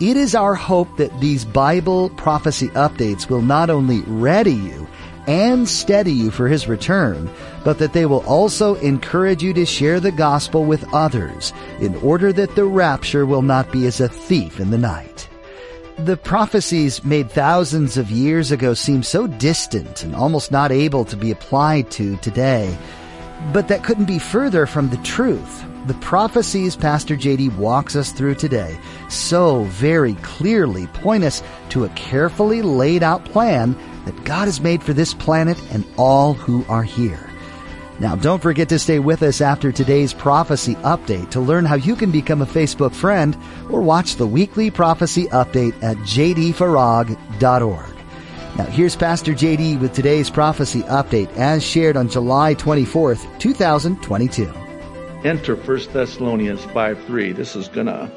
It is our hope that these Bible prophecy updates will not only ready you and steady you for His return, but that they will also encourage you to share the gospel with others in order that the rapture will not be as a thief in the night. The prophecies made thousands of years ago seem so distant and almost not able to be applied to today. But that couldn't be further from the truth. The prophecies Pastor JD walks us through today so very clearly point us to a carefully laid out plan that God has made for this planet and all who are here. Now, don't forget to stay with us after today's prophecy update to learn how you can become a Facebook friend or watch the weekly prophecy update at jdfarag.org. Now, here's Pastor JD with today's prophecy update as shared on July 24th, 2022. Enter 1 Thessalonians 5 3. This is going to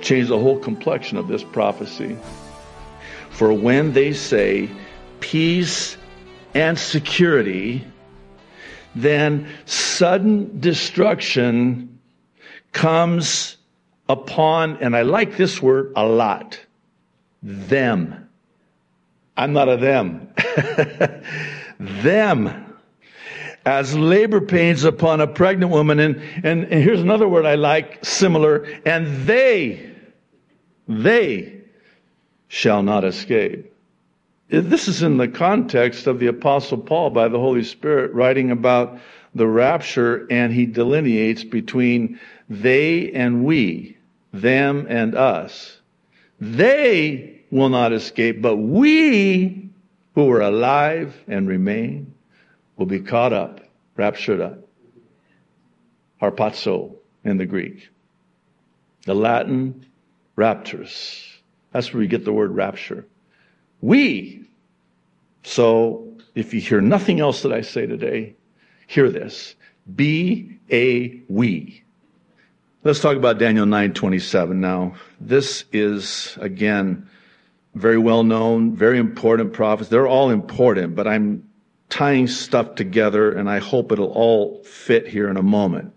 change the whole complexion of this prophecy. For when they say peace and security, then sudden destruction comes upon, and I like this word a lot, them. I'm not a them. them. As labor pains upon a pregnant woman, and, and, and here's another word I like, similar, and they, they shall not escape. This is in the context of the Apostle Paul by the Holy Spirit writing about the rapture, and he delineates between they and we, them and us. They will not escape, but we who are alive and remain will be caught up, raptured up. Harpazo in the Greek. The Latin, raptors. That's where we get the word rapture. We. So if you hear nothing else that I say today, hear this. Be a we. Let's talk about Daniel 9:27 now. This is again very well known, very important prophets. They're all important, but I'm tying stuff together and I hope it'll all fit here in a moment.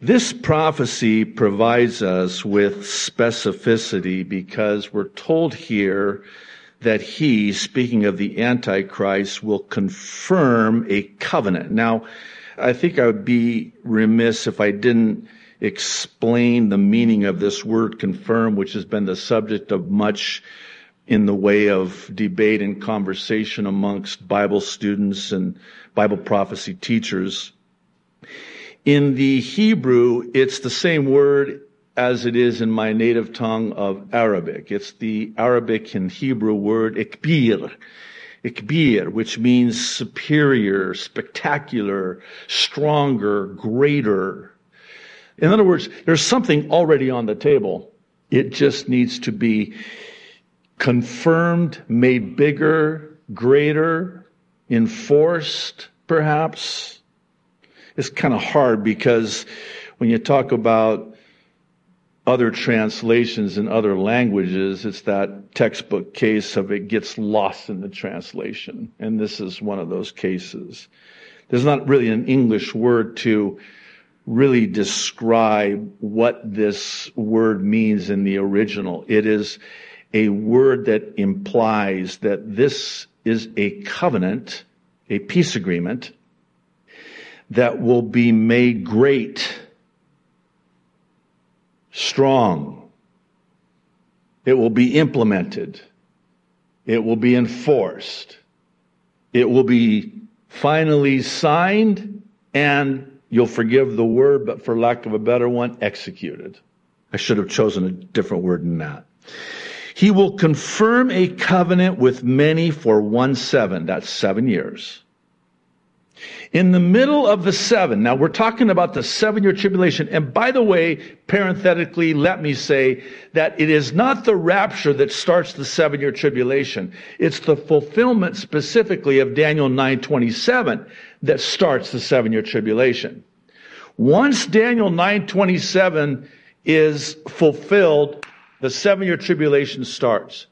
This prophecy provides us with specificity because we're told here that he, speaking of the Antichrist, will confirm a covenant. Now, I think I would be remiss if I didn't explain the meaning of this word confirm, which has been the subject of much in the way of debate and conversation amongst Bible students and Bible prophecy teachers. In the Hebrew, it's the same word as it is in my native tongue of Arabic. It's the Arabic and Hebrew word ikbir. Ikbir, which means superior, spectacular, stronger, greater. In other words, there's something already on the table. It just needs to be confirmed, made bigger, greater, enforced, perhaps it's kind of hard because when you talk about other translations in other languages, it's that textbook case of it gets lost in the translation. And this is one of those cases. There's not really an English word to really describe what this word means in the original. It is a word that implies that this is a covenant, a peace agreement that will be made great, strong. It will be implemented. It will be enforced. It will be finally signed and you'll forgive the word, but for lack of a better one, executed. I should have chosen a different word than that. He will confirm a covenant with many for one seven. That's seven years In the middle of the seven, now we're talking about the seven year tribulation. And by the way, parenthetically, let me say that it is not the rapture that starts the seven year tribulation. It's the fulfillment specifically of Daniel 927 that starts the seven year tribulation. Once Daniel 927 is fulfilled, the seven year tribulation starts.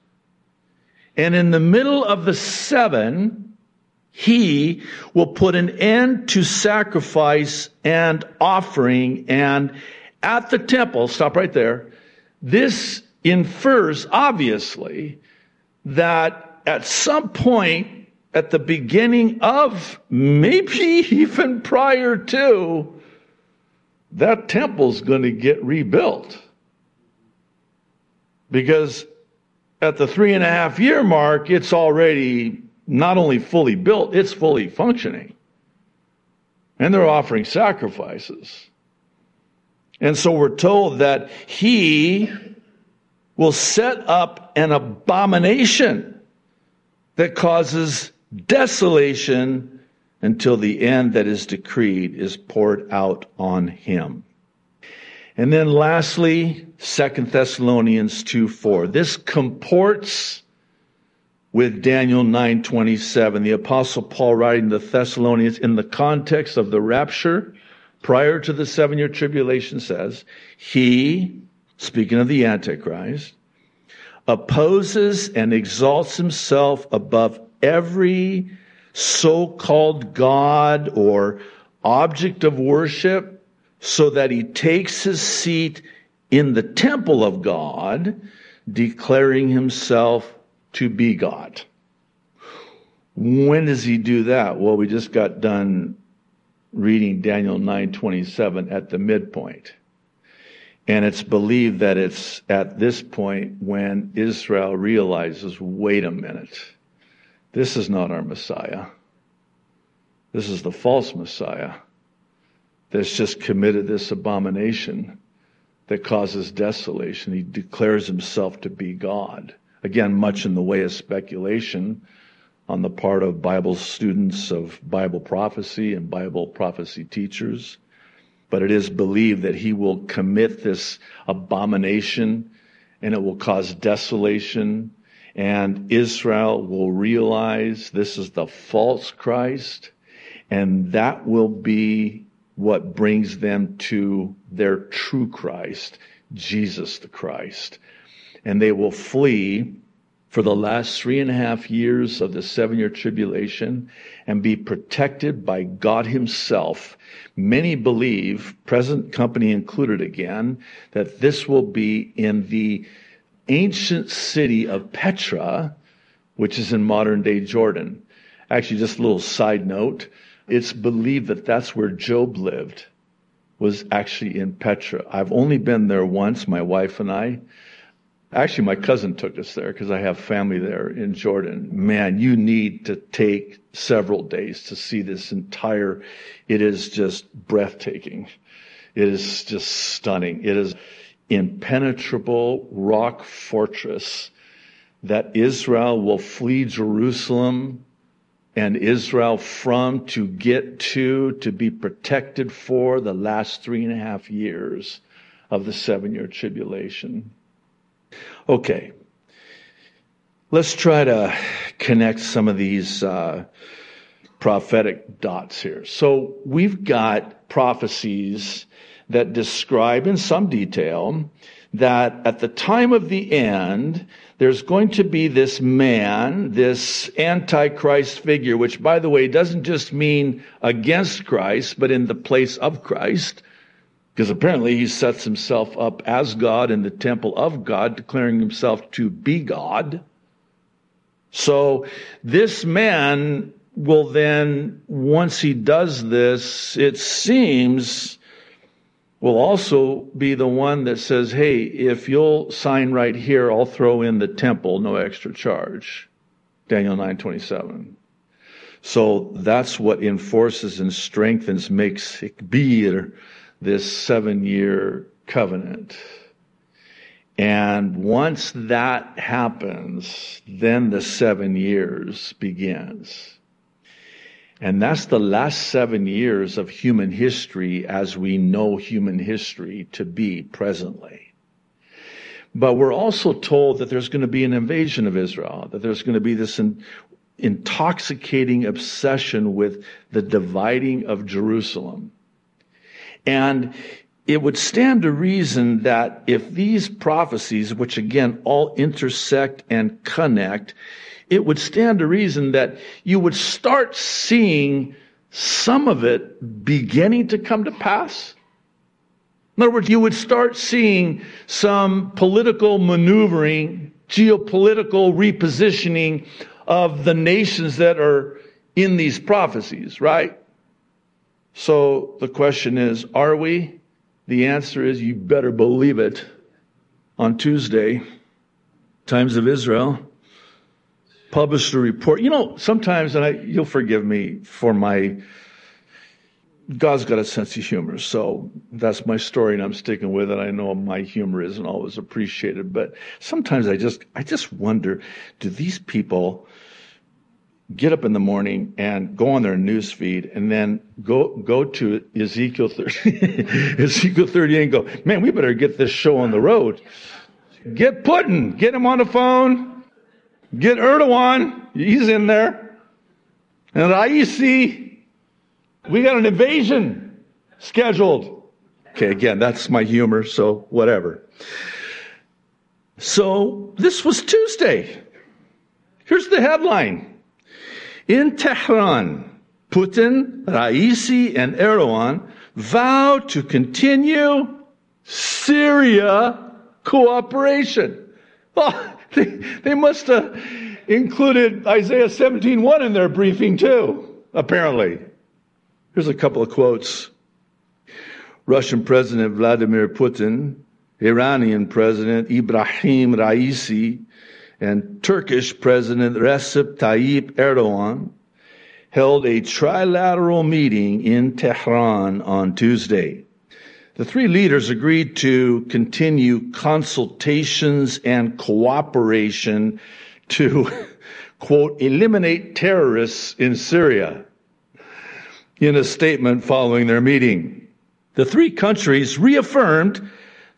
And in the middle of the seven, he will put an end to sacrifice and offering and at the temple, stop right there. This infers obviously that at some point at the beginning of, maybe even prior to, that temple's going to get rebuilt. Because at the three and a half year mark, it's already not only fully built, it's fully functioning. And they're offering sacrifices. And so we're told that he will set up an abomination that causes desolation until the end that is decreed is poured out on him. And then lastly, Second Thessalonians 2 4. This comports with Daniel 9:27. The apostle Paul writing the Thessalonians in the context of the rapture prior to the 7-year tribulation says, he speaking of the antichrist opposes and exalts himself above every so-called god or object of worship so that he takes his seat in the temple of God declaring himself to be God. When does he do that? Well, we just got done reading Daniel 9:27 at the midpoint. And it's believed that it's at this point when Israel realizes, wait a minute. This is not our Messiah. This is the false Messiah that's just committed this abomination that causes desolation. He declares himself to be God. Again, much in the way of speculation on the part of Bible students of Bible prophecy and Bible prophecy teachers. But it is believed that he will commit this abomination and it will cause desolation and Israel will realize this is the false Christ and that will be what brings them to their true Christ, Jesus the Christ and they will flee for the last three and a half years of the seven year tribulation and be protected by God Himself. Many believe, present company included again, that this will be in the ancient city of Petra, which is in modern day Jordan. Actually, just a little side note. It's believed that that's where Job lived, was actually in Petra. I've only been there once, my wife and I. Actually, my cousin took us there because I have family there in Jordan. Man, you need to take several days to see this entire, it is just breathtaking. It is just stunning. It is impenetrable rock fortress that Israel will flee Jerusalem and Israel from to get to, to be protected for the last three and a half years of the seven year tribulation. Okay. Let's try to connect some of these uh, prophetic dots here. So we've got prophecies that describe in some detail that at the time of the end, there's going to be this man, this antichrist figure, which by the way doesn't just mean against Christ, but in the place of Christ. Because apparently he sets himself up as God in the temple of God, declaring himself to be God. So this man will then, once he does this, it seems, will also be the one that says, hey, if you'll sign right here, I'll throw in the temple, no extra charge. Daniel 927. So that's what enforces and strengthens, makes it be this seven year covenant. And once that happens, then the seven years begins. And that's the last seven years of human history as we know human history to be presently. But we're also told that there's going to be an invasion of Israel, that there's going to be this in, intoxicating obsession with the dividing of Jerusalem. And it would stand to reason that if these prophecies, which again all intersect and connect, it would stand to reason that you would start seeing some of it beginning to come to pass. In other words, you would start seeing some political maneuvering, geopolitical repositioning of the nations that are in these prophecies, right? So the question is, are we? The answer is you better believe it. On Tuesday, Times of Israel published a report. You know, sometimes, and I, you'll forgive me for my, God's got a sense of humor, so that's my story and I'm sticking with it. I know my humor isn't always appreciated, but sometimes I just, I just wonder, do these people get up in the morning and go on their news feed and then go go to Ezekiel 30, Ezekiel 38 and go, man, we better get this show on the road. Get Putin, get him on the phone, get Erdogan, he's in there. And IEC, we got an invasion scheduled. Okay, again, that's my humor, so whatever. So this was Tuesday. Here's the headline. In Tehran, Putin, Raisi, and Erdogan vow to continue Syria cooperation. Well, oh, they, they must have included Isaiah 17.1 in their briefing too, apparently. Here's a couple of quotes. Russian President Vladimir Putin, Iranian President Ibrahim Raisi, and Turkish President Recep Tayyip Erdogan held a trilateral meeting in Tehran on Tuesday. The three leaders agreed to continue consultations and cooperation to, quote, eliminate terrorists in Syria. In a statement following their meeting, the three countries reaffirmed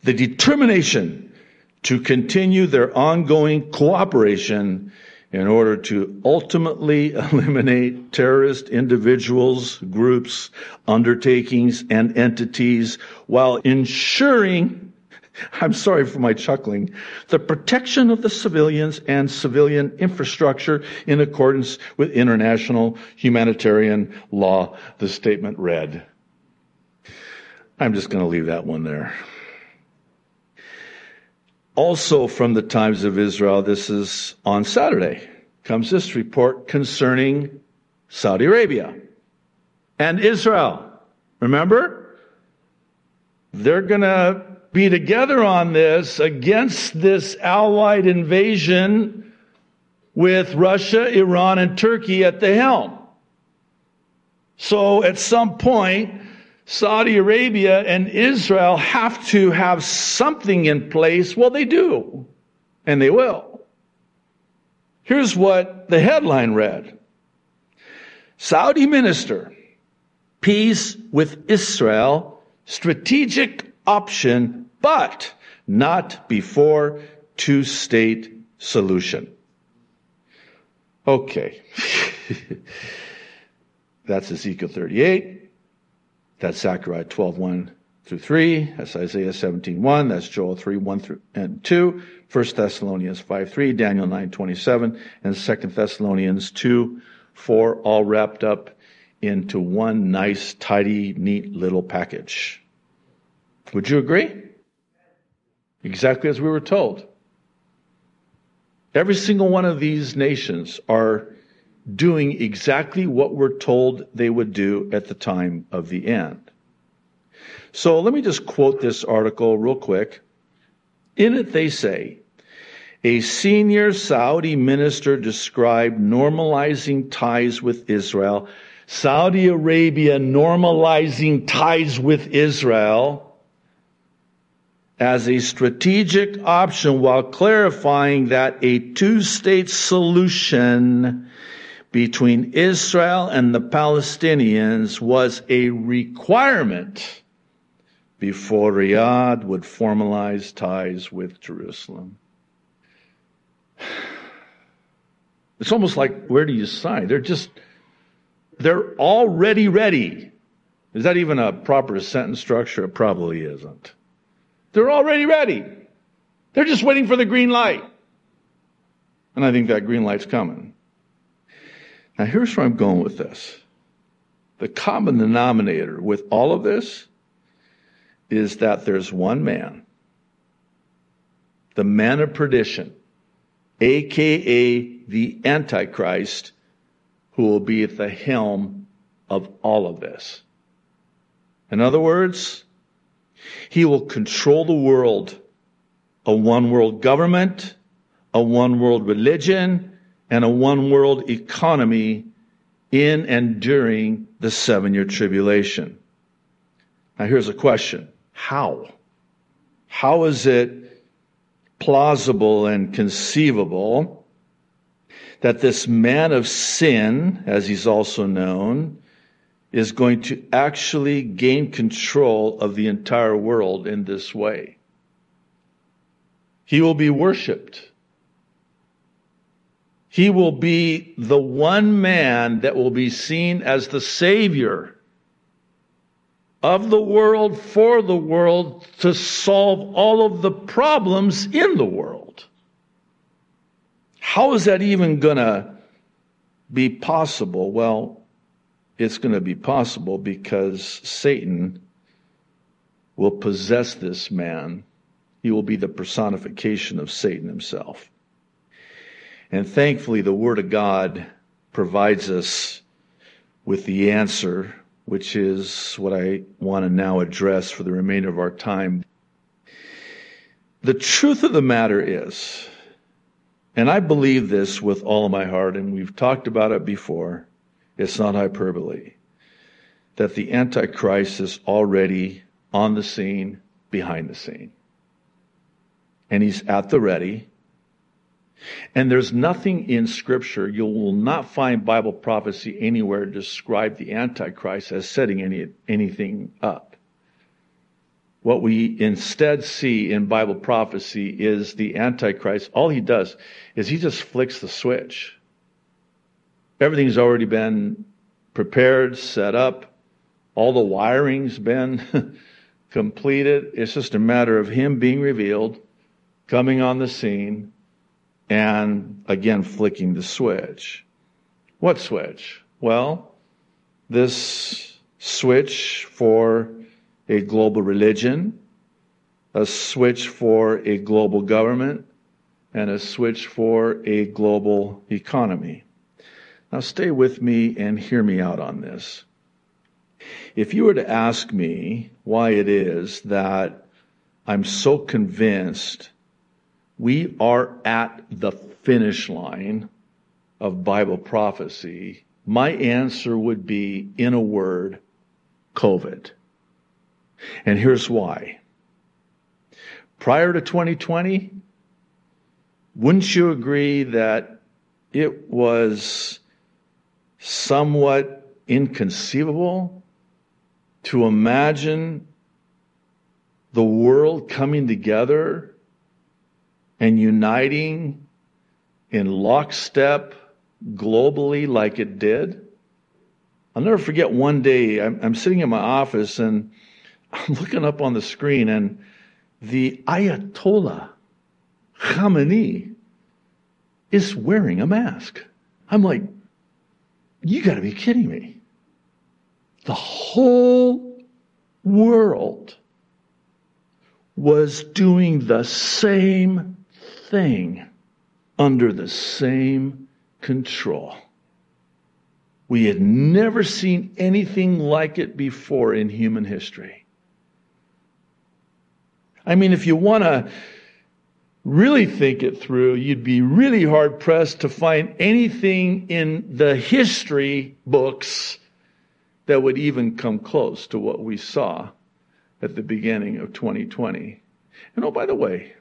the determination to continue their ongoing cooperation in order to ultimately eliminate terrorist individuals, groups, undertakings, and entities while ensuring, I'm sorry for my chuckling, the protection of the civilians and civilian infrastructure in accordance with international humanitarian law, the statement read. I'm just going to leave that one there. Also from the Times of Israel, this is on Saturday, comes this report concerning Saudi Arabia and Israel. Remember? They're gonna be together on this against this allied invasion with Russia, Iran, and Turkey at the helm. So at some point, Saudi Arabia and Israel have to have something in place. Well, they do, and they will. Here's what the headline read Saudi minister, peace with Israel, strategic option, but not before two state solution. Okay. That's Ezekiel 38. That's Zechariah 12, 1 through 3. That's Isaiah 17, 1. That's Joel 3, 1 through and 2. 1 Thessalonians 5, 3. Daniel 9, 27. And 2 Thessalonians 2, 4, all wrapped up into one nice, tidy, neat little package. Would you agree? Exactly as we were told. Every single one of these nations are doing exactly what we're told they would do at the time of the end. So let me just quote this article real quick. In it, they say, a senior Saudi minister described normalizing ties with Israel. Saudi Arabia normalizing ties with Israel as a strategic option while clarifying that a two state solution between Israel and the Palestinians was a requirement before Riyadh would formalize ties with Jerusalem. It's almost like, where do you sign? They're just, they're already ready. Is that even a proper sentence structure? It probably isn't. They're already ready. They're just waiting for the green light. And I think that green light's coming. Now, here's where I'm going with this. The common denominator with all of this is that there's one man, the man of perdition, aka the Antichrist, who will be at the helm of all of this. In other words, he will control the world, a one world government, a one world religion, and a one world economy in and during the seven year tribulation. Now here's a question. How? How is it plausible and conceivable that this man of sin, as he's also known, is going to actually gain control of the entire world in this way. He will be worshiped. He will be the one man that will be seen as the Savior of the world, for the world, to solve all of the problems in the world. How is that even going to be possible? Well, it's going to be possible because Satan will possess this man. He will be the personification of Satan himself. And thankfully, the Word of God provides us with the answer, which is what I want to now address for the remainder of our time. The truth of the matter is, and I believe this with all my heart, and we've talked about it before, it's not hyperbole. That the Antichrist is already on the scene, behind the scene. And he's at the ready. And there's nothing in Scripture, you will not find Bible prophecy anywhere to describe the Antichrist as setting any, anything up. What we instead see in Bible prophecy is the Antichrist, all he does is he just flicks the switch. Everything's already been prepared, set up. All the wiring's been completed. It's just a matter of him being revealed, coming on the scene, and again flicking the switch. What switch? Well, this switch for a global religion, a switch for a global government, and a switch for a global economy. Now, stay with me and hear me out on this. If you were to ask me why it is that I'm so convinced we are at the finish line of Bible prophecy, my answer would be, in a word, COVID. And here's why. Prior to 2020, wouldn't you agree that it was somewhat inconceivable to imagine the world coming together and uniting in lockstep globally like it did. I'll never forget one day, I'm, I'm, sitting in my office and I'm looking up on the screen and the Ayatollah Khamenei is wearing a mask. I'm like, you got to be kidding me. The whole world was doing the same thing under the same control. We had never seen anything like it before in human history. I mean, if you want to really think it through, you'd be really hard pressed to find anything in the history books that would even come close to what we saw at the beginning of 2020. And oh, by the way,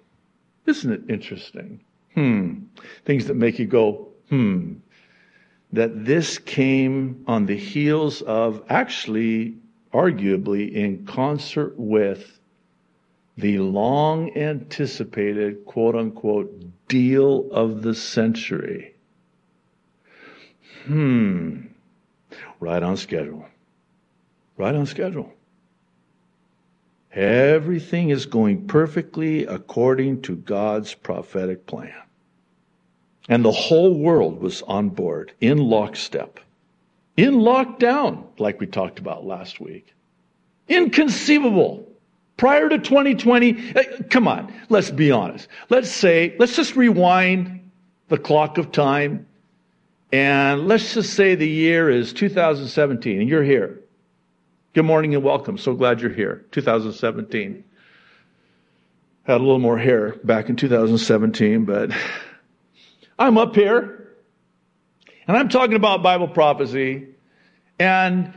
isn't it interesting? Hmm. Things that make you go, hmm. that this came on the heels of actually, arguably, in concert with the long anticipated quote unquote deal of the century. Hmm. Right on schedule. Right on schedule. Everything is going perfectly according to God's prophetic plan. And the whole world was on board in lockstep, in lockdown, like we talked about last week. Inconceivable. Prior to 2020, eh, come on, let's be honest. Let's say, let's just rewind the clock of time and let's just say the year is 2017 and you're here. Good morning and welcome. So glad you're here. 2017. Had a little more hair back in 2017, but I'm up here and I'm talking about Bible prophecy and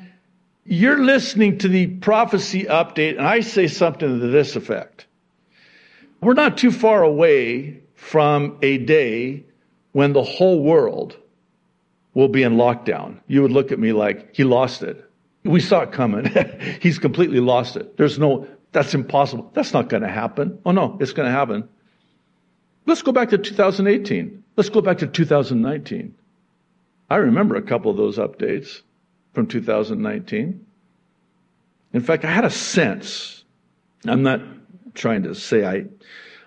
you're listening to the prophecy update and I say something to this effect. We're not too far away from a day when the whole world will be in lockdown. You would look at me like he lost it. We saw it coming. He's completely lost it. There's no, that's impossible. That's not going to happen. Oh no, it's going to happen. Let's go back to 2018. Let's go back to 2019. I remember a couple of those updates from 2019. In fact, I had a sense. I'm not trying to say I,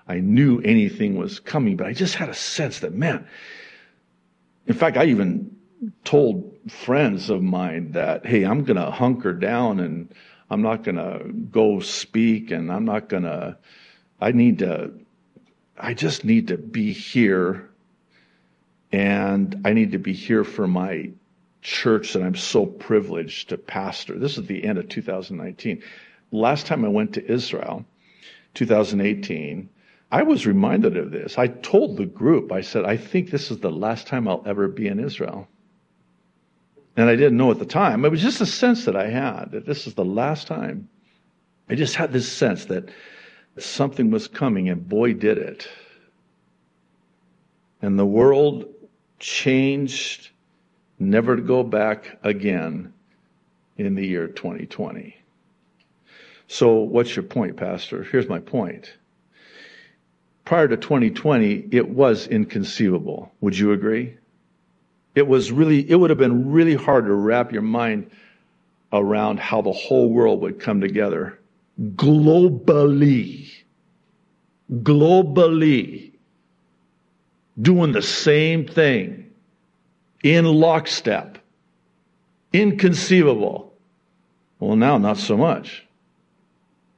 I knew anything was coming, but I just had a sense that, man, in fact, I even told friends of mine that, hey, I'm going to hunker down and I'm not going to go speak and I'm not going to, I need to, I just need to be here and I need to be here for my church that I'm so privileged to pastor. This is the end of 2019. Last time I went to Israel, 2018, I was reminded of this. I told the group, I said, I think this is the last time I'll ever be in Israel. And I didn't know at the time. It was just a sense that I had that this is the last time. I just had this sense that something was coming, and boy, did it. And the world changed, never to go back again in the year 2020. So, what's your point, Pastor? Here's my point. Prior to 2020, it was inconceivable. Would you agree? It was really, it would have been really hard to wrap your mind around how the whole world would come together globally. Globally. Doing the same thing in lockstep. Inconceivable. Well, now not so much.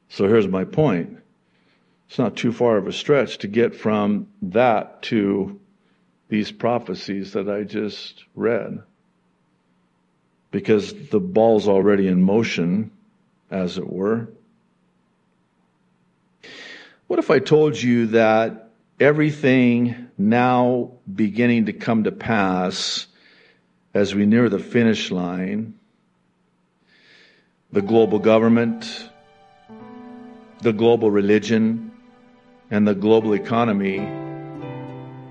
So here's my point. It's not too far of a stretch to get from that to these prophecies that I just read. Because the ball's already in motion, as it were. What if I told you that everything now beginning to come to pass as we near the finish line, the global government, the global religion, and the global economy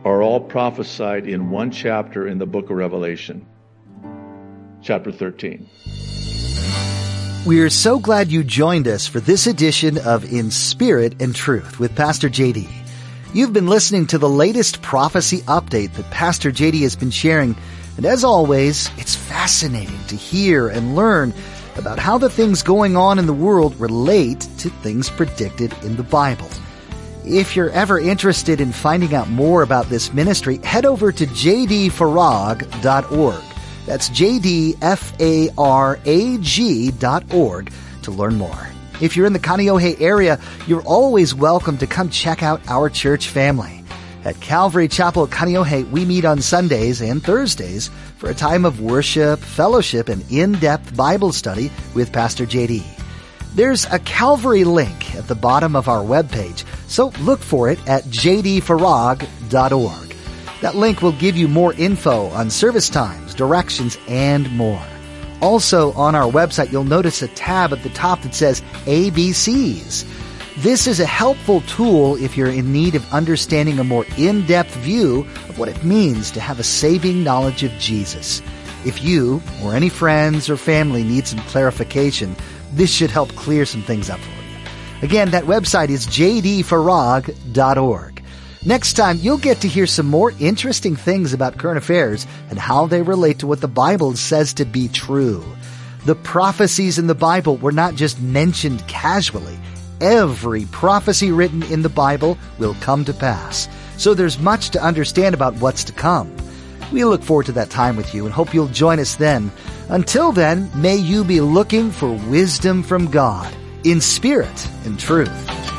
are all prophesied in one chapter in the book of Revelation, chapter 13. We are so glad you joined us for this edition of In Spirit and Truth with Pastor JD. You've been listening to the latest prophecy update that Pastor JD has been sharing, and as always, it's fascinating to hear and learn about how the things going on in the world relate to things predicted in the Bible. If you're ever interested in finding out more about this ministry, head over to jdfarag.org. That's jdfarag.org to learn more. If you're in the Kaneohe area, you're always welcome to come check out our church family. At Calvary Chapel Kaneohe, we meet on Sundays and Thursdays for a time of worship, fellowship, and in-depth Bible study with Pastor JD. There's a Calvary link at the bottom of our webpage, so look for it at jdfarag.org. That link will give you more info on service times, directions, and more. Also, on our website, you'll notice a tab at the top that says ABCs. This is a helpful tool if you're in need of understanding a more in-depth view of what it means to have a saving knowledge of Jesus. If you or any friends or family need some clarification, this should help clear some things up for you. Again, that website is jdfarag.org. Next time, you'll get to hear some more interesting things about current affairs and how they relate to what the Bible says to be true. The prophecies in the Bible were not just mentioned casually. Every prophecy written in the Bible will come to pass. So there's much to understand about what's to come. We look forward to that time with you and hope you'll join us then. Until then, may you be looking for wisdom from God in spirit and truth.